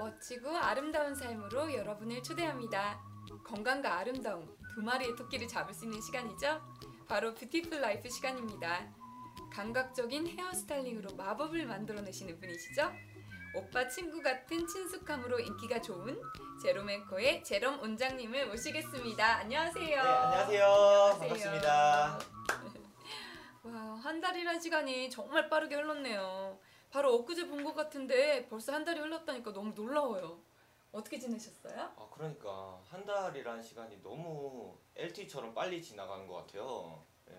멋지고 아름다운 삶으로 여러분을 초대합니다. 건강과 아름다움 두 마리의 토끼를 잡을 수 있는 시간이죠. 바로 Beautiful Life 시간입니다. 감각적인 hair styling으로 마법을 만들어내시는 분이시죠. 오빠 친구 같은 친숙함으로 인기가 좋은 제롬앤코의 제롬 원장님을 모시겠습니다. 안녕하세요. 네, 안녕하세요. 안녕하세요. 반갑습니다. 와, 한 달이란 시간이 정말 빠르게 흘렀네요. 바로 엊그제 본 것 같은데 벌써 한 달이 흘렀다니까 너무 놀라워요. 어떻게 지내셨어요? 아, 그러니까 한 달이란 시간이 너무 LTE처럼 빨리 지나가는 것 같아요. 예.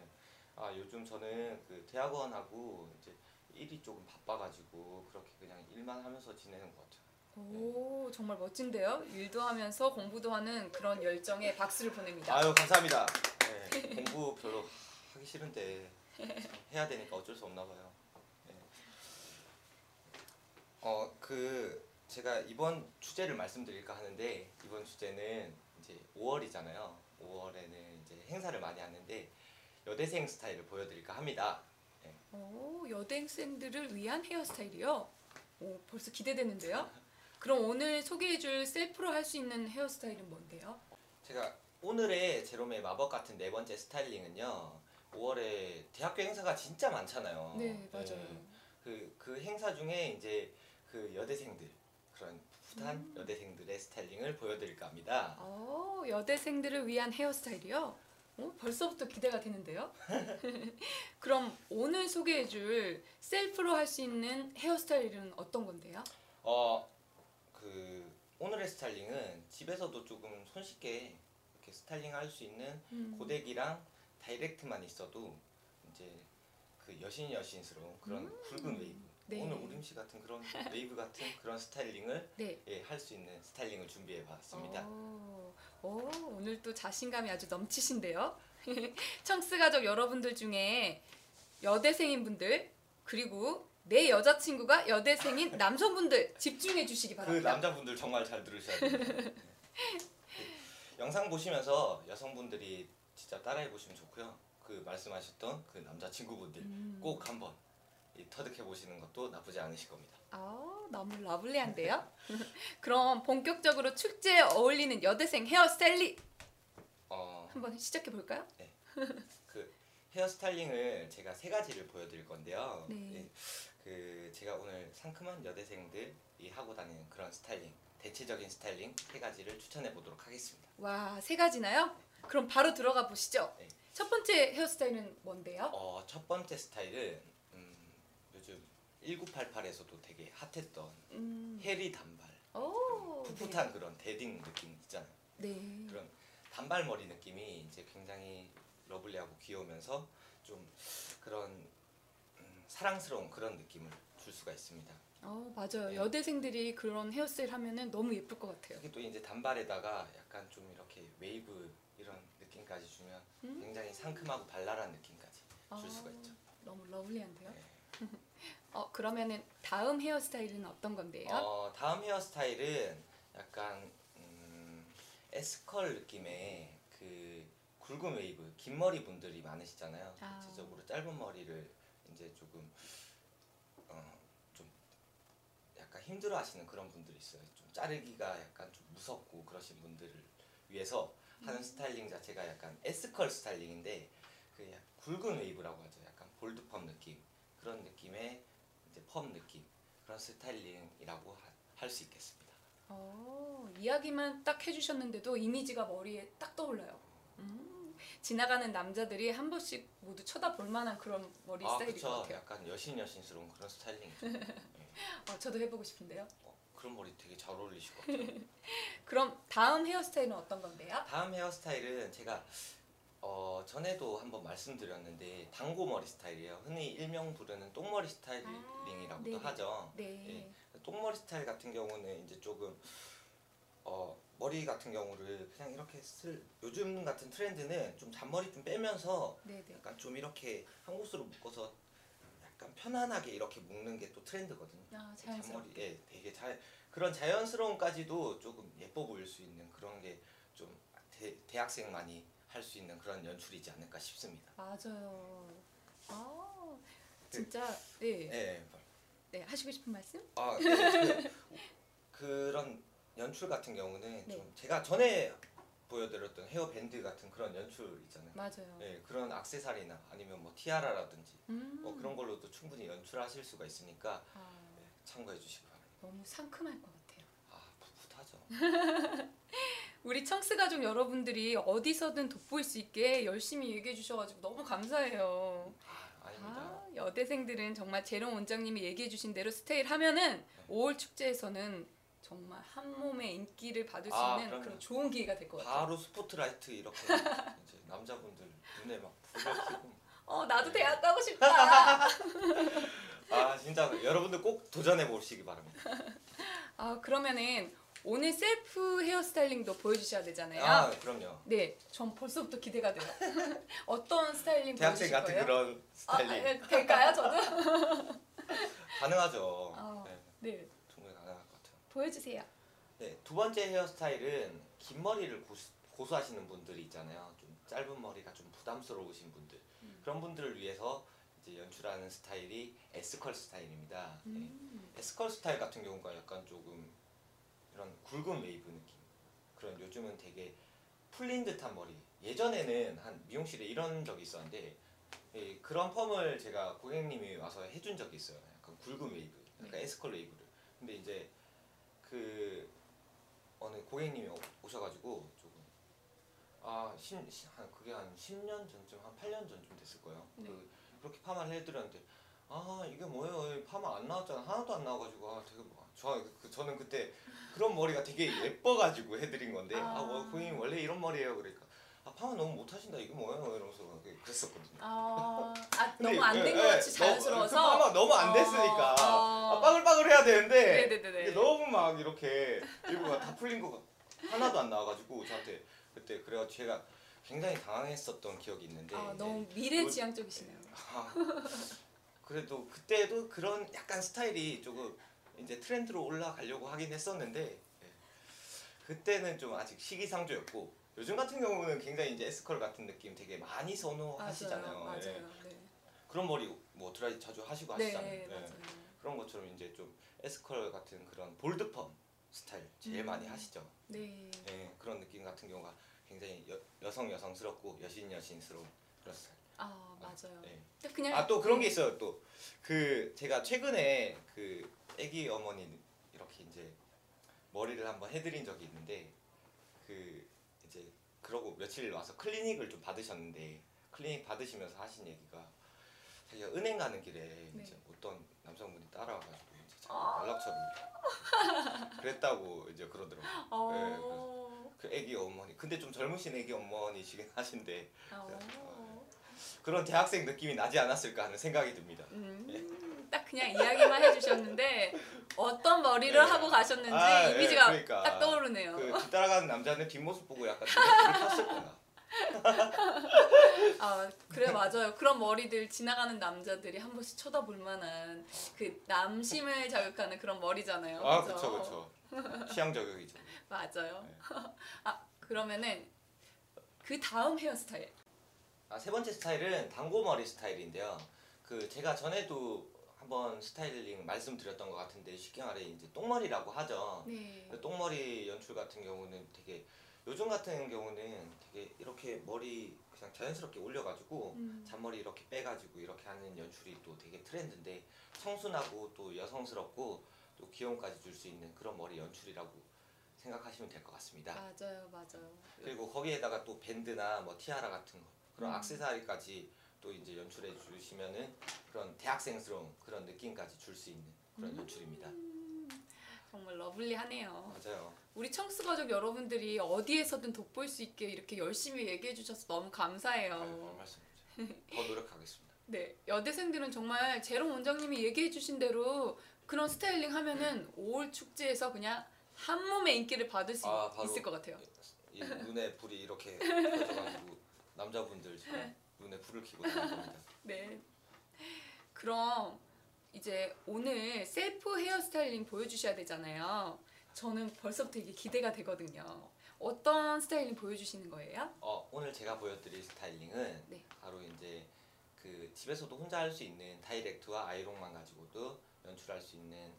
아, 요즘 저는 그 대학원하고 이제 일이 조금 바빠가지고 그렇게 그냥 일만 하면서 지내는 것 같아요. 오, 정말 멋진데요? 일도 하면서 공부도 하는 그런 열정에 박수를 보냅니다. 아유, 감사합니다. 예, 공부 별로 하기 싫은데 참 해야 되니까 어쩔 수 없나 봐요. 예. 어, 그 제가 이번 주제를 말씀드릴까 하는데 이번 주제는 이제 5월이잖아요. 5월에는 이제 행사를 많이 하는데 여대생 스타일을 보여드릴까 합니다. 오, 여대생들을 위한 헤어스타일이요? 오, 벌써 기대되는데요? 그럼 오늘 소개해줄 셀프로 할 수 있는 헤어스타일은 뭔데요? 제가 오늘의 제롬의 마법 같은 네 번째 스타일링은요. 5월에 대학교 행사가 진짜 많잖아요. 네, 맞아요. 예. 그, 그 행사 중에 이제 그 여대생들 그런 풋한 음. 여대생들의 스타일링을 보여드릴까 합니다. 오, 여대생들을 위한 헤어스타일이요? 오, 벌써부터 기대가 되는데요? 그럼 오늘 소개해줄 셀프로 할 수 있는 헤어스타일은 어떤 건데요? 어, 그 오늘의 styling은 집에서도 조금 손쉽게 이렇게 스타일링 할 수 있는 음. 고데기랑 드라이기만 있어도 이제 그 여신 여신스러운 그런 굵은 웨이브. 네. 오늘 우림씨 같은 그런 웨이브 같은 그런 styling을 네. 예, 할 수 있는 styling을 준비해 봤습니다. 오, 오, 오늘 또 자신감이 아주 넘치신데요. 청스 가족 여러분들 중에 여대생인 분들 그리고 내 여자친구가 여대생인 남성분들 집중해 주시기 그 바랍니다. 남자분들 정말 잘 들으셔야 됩니다. 네. 그 영상 보시면서 여성분들이 진짜 따라해 보시면 좋고요. 그 말씀하셨던 그 남자친구분들 음. 꼭 한번 이 터득해 보시는 것도 나쁘지 않으실 겁니다. 아, 너무 러블리한데요? 그럼 본격적으로 축제에 어울리는 여대생 헤어스타일리 어, 한번 시작해 볼까요? 그 헤어스타일링을 제가 세 가지를 보여드릴 건데요. 네. 예, 그 제가 오늘 상큼한 여대생들이 하고 다니는 그런 스타일링, 대체적인 스타일링 세 가지를 추천해 보도록 하겠습니다. 와, 세 가지나요? 그럼 바로 들어가 보시죠. 네. 첫 번째 헤어스타일은 뭔데요? 어, 첫 번째 스타일은 음, 요즘 1988에서도 되게 핫했던 음, 헤리 단발, 오, 풋풋한 그런 대딩 느낌 있잖아요. 네. 네. 그런 단발 머리 느낌이 이제 굉장히 lovely하고 귀여우면서 좀 그런 음, 사랑스러운 그런 느낌을 줄 수가 있습니다. 어 맞아요. 네. 여대생들이 그런 헤어스타일 하면은 너무 예쁠 것 같아요. 특히 또 이제 단발에다가 약간 좀 이렇게 웨이브 이런 느낌까지 주면 음? 굉장히 상큼하고 발랄한 느낌까지 줄 수가 아, 있죠. 너무 lovely한데요. 네. 어 그러면은 다음 헤어스타일은 어떤 건데요? 어, 다음 헤어스타일은 약간 음, S컬 느낌의 그 굵은 웨이브, 긴 머리 분들이 많으시잖아요. 아. 대체적으로 짧은 머리를 이제 조금 어, 좀 약간 힘들어하시는 그런 분들이 있어요. 좀 자르기가 약간 좀 무섭고 그러신 분들을 위해서 하는 음. 스타일링 자체가 약간 S컬 스타일링인데 그 약- 굵은 웨이브라고 하죠. 약간 bold펌 느낌 그런 느낌의 이제 펌 느낌 그런 스타일링이라고 할 수 있겠습니다. 어 이야기만 딱 해주셨는데도 이미지가 머리에 딱 떠올라요. 음, 지나가는 남자들이 한 번씩 모두 쳐다볼 만한 그런 머리 아 스타일인 것. 같아요. 약간 여신 여신스러운 그런 스타일링이죠. 네. 어, 저도 해보고 싶은데요. 어, 그런 머리 되게 잘 어울리실 것 같아요. 그럼 다음 헤어스타일은 어떤 건데요? 다음 헤어스타일은 제가 어, 전에도 한번 말씀드렸는데 당고 머리 스타일이에요. 흔히 일명 부르는 똥머리 스타일링이라고도 아, 네네. 하죠. 네. 똥머리 스타일 같은 경우는 이제 조금 어, 머리 같은 경우를 그냥 이렇게 쓸 요즘 같은 트렌드는 좀 잔머리 좀 빼면서 네, 네. 약간 좀 이렇게 한 곳으로 묶어서 약간 편안하게 이렇게 묶는 게 또 트렌드거든요. 아, 잔머리 자연스럽게. 예, 되게 잘 그런 자연스러움까지도 조금 예뻐 보일 수 있는 그런 게 좀 대학생만이 할 수 있는 그런 연출이지 않을까 싶습니다. 맞아요. 아, 진짜 네. 예. 네, 하시고 싶은 말씀? 아, 네, 그, 그런 연출 같은 경우는 네. 좀 제가 전에 보여드렸던 헤어 밴드 같은 그런 연출 있잖아요. 맞아요. 네, 그런 악세사리나 아니면 뭐 티아라라든지 음. 뭐 그런 걸로도 충분히 연출하실 수가 있으니까 아, 네, 참고해 주시기 바랍니다. 너무 상큼할 것 같아요. 아 풋풋하죠. 우리 청스 가족 여러분들이 어디서든 돋보일 수 있게 열심히 얘기해 주셔가지고 너무 감사해요. 아. 아, 여대생들은 정말 재롱 원장님이 얘기해 주신 대로 스테이를 하면은 5월 축제에서는 정말 한 몸의 인기를 받을 수 아, 있는. 그런 좋은 기회가 될 것 같아요. 바로 스포트라이트 이렇게 이제 남자분들 눈에 막 켜고 어 나도 네. 대학 가고 싶다. 아 진짜 여러분들 꼭 도전해 보시기 바랍니다. 아 그러면은 오늘 셀프 헤어스타일링도 보여주셔야 되잖아요. 아 그럼요. 네, 전 벌써부터 기대가 돼요. 어떤 스타일링 대학생 보여주실 같은 거예요? 그런 아, 스타일링 아, 될까요, 저도? 가능하죠. 아. 네, 네, 충분히 가능할 것 같아요. 보여주세요. 네, 두 번째 헤어스타일은 긴 머리를 고수, 고수하시는 분들이 있잖아요. 좀 짧은 머리가 좀 부담스러우신 분들. 음. 그런 분들을 위해서 이제 연출하는 스타일이 S컬 스타일입니다. 네. 음. S컬 스타일 같은 경우가 약간 조금 이런 굵은 웨이브 느낌. 그런 요즘은 되게 풀린 듯한 머리. 예전에는 한 미용실에 이런 적이 있었는데 예, 그런 펌을 제가 고객님이 와서 해준 적이 있어요. 약간 굵은 웨이브, 약간 네. S컬 웨이브를. 근데 이제 그 어느 고객님이 오- 오셔가지고 조금 아, 십, 시- 한 그게 한 10년 전쯤, 한 8년 전쯤 됐을 거예요. 네. 그, 그렇게 파마를 해드렸는데 아 이게 뭐예요? 파마 안 나왔잖아. 하나도 안 나와가지고 아 되게 뭐, 저 그, 저는 그때 그런 머리가 되게 예뻐가지고 해드린 건데 아, 아. 뭐, 고객님 원래 이런 머리예요. 그러니까 아 파마 너무 못하신다. 이게 뭐예요? 이러면서 그랬었거든요. 아, 아 너무 안된것 예, 같이 예, 자연스러워서. 그 파마 너무 안 됐으니까 어, 아, 빠글빠글 해야 되는데 네네네네. 이게 너무 막 이렇게 일부가 다 풀린 거 하나도 안 나와가지고 저한테 그때 그래가지고 제가 굉장히 당황했었던 기억이 있는데 아, 네. 너무 미래지향적이시네요. 아, 그래도 그때도 그런 약간 스타일이 조금 이제 트렌드로 올라가려고 하긴 했었는데 예. 그때는 좀 아직 시기상조였고 요즘 같은 경우는 굉장히 이제 에스컬 같은 느낌 되게 많이 선호하시잖아요. 맞아요, 맞아요. 예. 네, 그런 머리 뭐 드라이 자주 하시고 네, 하시잖아요. 예. 맞아요. 그런 것처럼 이제 좀 S컬 같은 그런 bold 펌 스타일 제일 음. 많이 하시죠. 네. 예, 그런 느낌 같은 경우가 굉장히 여, 여성 여성스럽고 여신 여신스러운 그런 스타일. 아, 맞아요. 예. 근데 그냥 아 또 그런 게 있어요. 또 그 제가 최근에 그 아기 어머니 이렇게 이제 머리를 한번 해드린 적이 있는데 그 이제 그러고 며칠 와서 클리닉을 좀 받으셨는데 클리닉 받으시면서 하신 얘기가 자기가 은행 가는 길에 네. 이제 어떤 남성분이 따라와가지고 이제 자꾸 아. 연락처를 그랬다고 이제 그러더라고요. 어. 그 아기 어머니 근데 좀 젊으신 아기 어머니시긴 하신데 어. 그런 대학생 느낌이 나지 않았을까 하는 생각이 듭니다. 음, 딱 그냥 이야기만 해주셨는데 어떤 머리를 네. 하고 가셨는지 아, 예, 이미지가 그러니까. 딱 떠오르네요. 그 뒤따라가는 남자는 뒷모습 보고 약간 탔을 거야. 아 그래 맞아요. 그런 머리들 지나가는 남자들이 한 번씩 쳐다볼 만한 그 남심을 자극하는 그런 머리잖아요. 아 그죠? 그쵸 그쵸. 취향 저격이죠. 맞아요. 네. 아 그러면은 그 다음 헤어스타일. 아, 세 번째 스타일은 단고머리 스타일인데요. 그 제가 전에도 한번 스타일링 말씀드렸던 것 같은데 쉽게 말해 이제 똥머리라고 하죠. 네. 그 똥머리 연출 같은 경우는 되게 요즘 같은 경우는 되게 이렇게 머리 그냥 자연스럽게 올려가지고 음. 잔머리 이렇게 빼가지고 이렇게 하는 연출이 또 되게 트렌드인데 청순하고 또 여성스럽고 또 귀여움까지 줄 수 있는 그런 머리 연출이라고 생각하시면 될 것 같습니다. 맞아요, 맞아요. 그리고 거기에다가 또 밴드나 뭐 티아라 같은 거 그런 음. 악세사리까지 또 이제 연출해 주시면은 그런 대학생스러운 그런 느낌까지 줄 수 있는 그런 음. 연출입니다. 정말 러블리하네요. 맞아요. 우리 청스 가족 여러분들이 어디에서든 돋보일 수 있게 이렇게 열심히 얘기해 주셔서 너무 감사해요. 말씀이죠. 더 노력하겠습니다. 네, 여대생들은 정말 제롬 원장님이 얘기해 주신 대로 그런 스타일링 하면은 5월 축제에서 그냥 한 몸의 인기를 받을 수 아, 있을 것 같아요. 이 눈에 불이 이렇게 켜져가지고 남자분들 지금 눈에 불을 켜고 다니는 겁니다. 네. 그럼 이제 오늘 셀프 헤어스타일링 보여주셔야 되잖아요. 저는 벌써부터 이게 기대가 되거든요. 어떤 스타일링 보여주시는 거예요? 어, 오늘 제가 보여드릴 스타일링은 네. 바로 이제 그 집에서도 혼자 할 수 있는 다이렉트와 아이롱만 가지고도 연출할 수 있는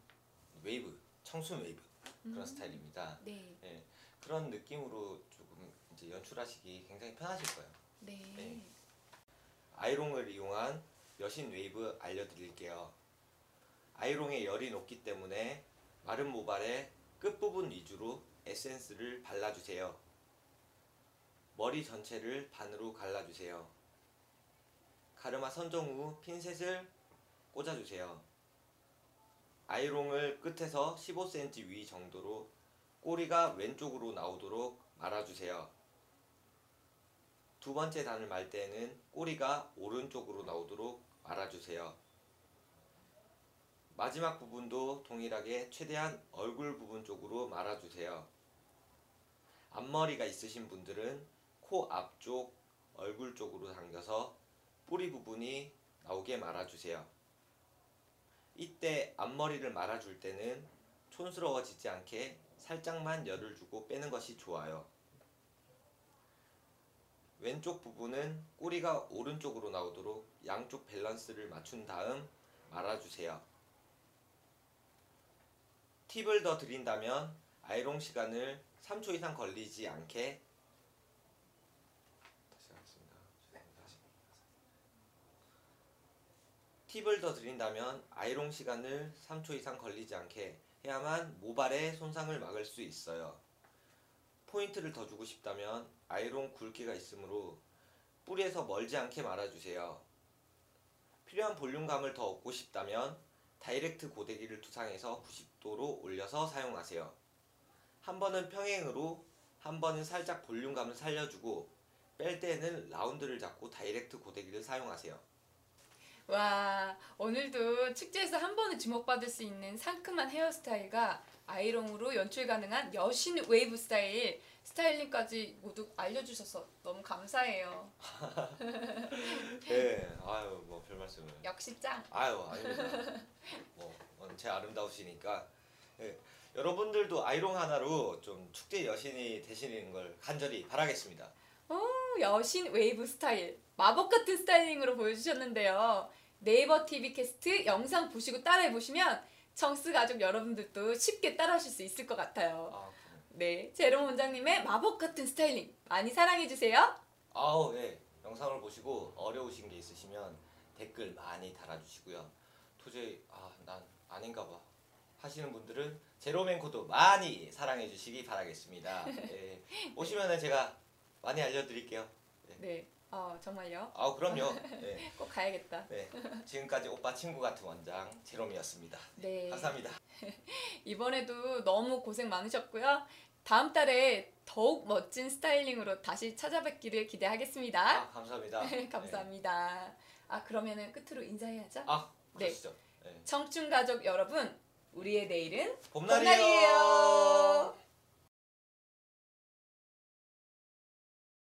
웨이브, 청순 웨이브 그런 음. 스타일입니다. 네. 그런 느낌으로 조금 이제 연출하시기 굉장히 편하실 거예요. 네. 네. 아이롱을 이용한 여신 웨이브 알려드릴게요. 아이롱의 열이 높기 때문에 마른 모발에 끝부분 위주로 에센스를 발라주세요. 머리 전체를 반으로 갈라주세요. 가르마 선정 후 핀셋을 꽂아주세요. 아이롱을 끝에서 15cm 위 정도로 꼬리가 왼쪽으로 나오도록 말아주세요. 두 번째 단을 말 때는 꼬리가 오른쪽으로 나오도록 말아주세요. 마지막 부분도 동일하게 최대한 얼굴 부분 쪽으로 말아주세요. 앞머리가 있으신 분들은 코 앞쪽, 얼굴 쪽으로 당겨서 뿌리 부분이 나오게 말아주세요. 이때 앞머리를 말아줄 때는 촌스러워지지 않게 살짝만 열을 주고 빼는 것이 좋아요. 왼쪽 부분은 꼬리가 오른쪽으로 나오도록 양쪽 밸런스를 맞춘 다음 말아주세요. 팁을 더 드린다면 아이롱 시간을 3초 이상 걸리지 않게. 팁을 더 드린다면 아이롱 시간을 3초 이상 걸리지 않게 해야만 모발의 손상을 막을 수 있어요. 포인트를 더 주고 싶다면 아이롱 굵기가 있으므로 뿌리에서 멀지 않게 말아주세요. 필요한 볼륨감을 더 얻고 싶다면 다이렉트 고데기를 투상해서 90도로 올려서 사용하세요. 한 번은 평행으로, 한 번은 살짝 볼륨감을 살려주고 뺄 때에는 라운드를 잡고 다이렉트 고데기를 사용하세요. 와, 오늘도 축제에서 한 번에 주목받을 수 있는 상큼한 헤어스타일과 아이롱으로 연출 가능한 여신 웨이브 스타일, 스타일링까지 모두 알려주셔서 너무 감사해요. 네, 아유 뭐 별 말씀을. 역시 짱. 아유 아닙니다. 뭐 오늘 제 아름다우시니까 예, 여러분들도 아이롱 하나로 좀 축제 여신이 되시는 걸 간절히 바라겠습니다. 오, 여신 웨이브 스타일. 마법 같은 스타일링으로 보여주셨는데요. 네이버 TV 캐스트 영상 보시고 따라해 보시면 정스 가족 여러분들도 쉽게 따라하실 수 있을 것 같아요. 아, 네, 제롬 원장님의 마법 같은 스타일링 많이 사랑해 주세요. 아우 예 영상을 보시고 어려우신 게 있으시면 댓글 많이 달아주시고요. 도저히 아난 아닌가 봐 하시는 분들은 제로맨코도 많이 사랑해 주시기 바라겠습니다. 예, 오시면은 제가 많이 알려드릴게요. 네, 어, 정말요. 아 그럼요. 예, 꼭 가야겠다. 네, 지금까지 오빠 친구 같은 원장 제롬이었습니다. 네. 감사합니다. 이번에도 너무 고생 많으셨고요. 다음 달에 더욱 멋진 스타일링으로 다시 찾아뵙기를 기대하겠습니다. 아 감사합니다. 네. 감사합니다. 아 그러면은 끝으로 인사해야죠. 아 네. 그러시죠. 네. 청춘 가족 여러분, 우리의 내일은 봄날이에요. 봄날이에요.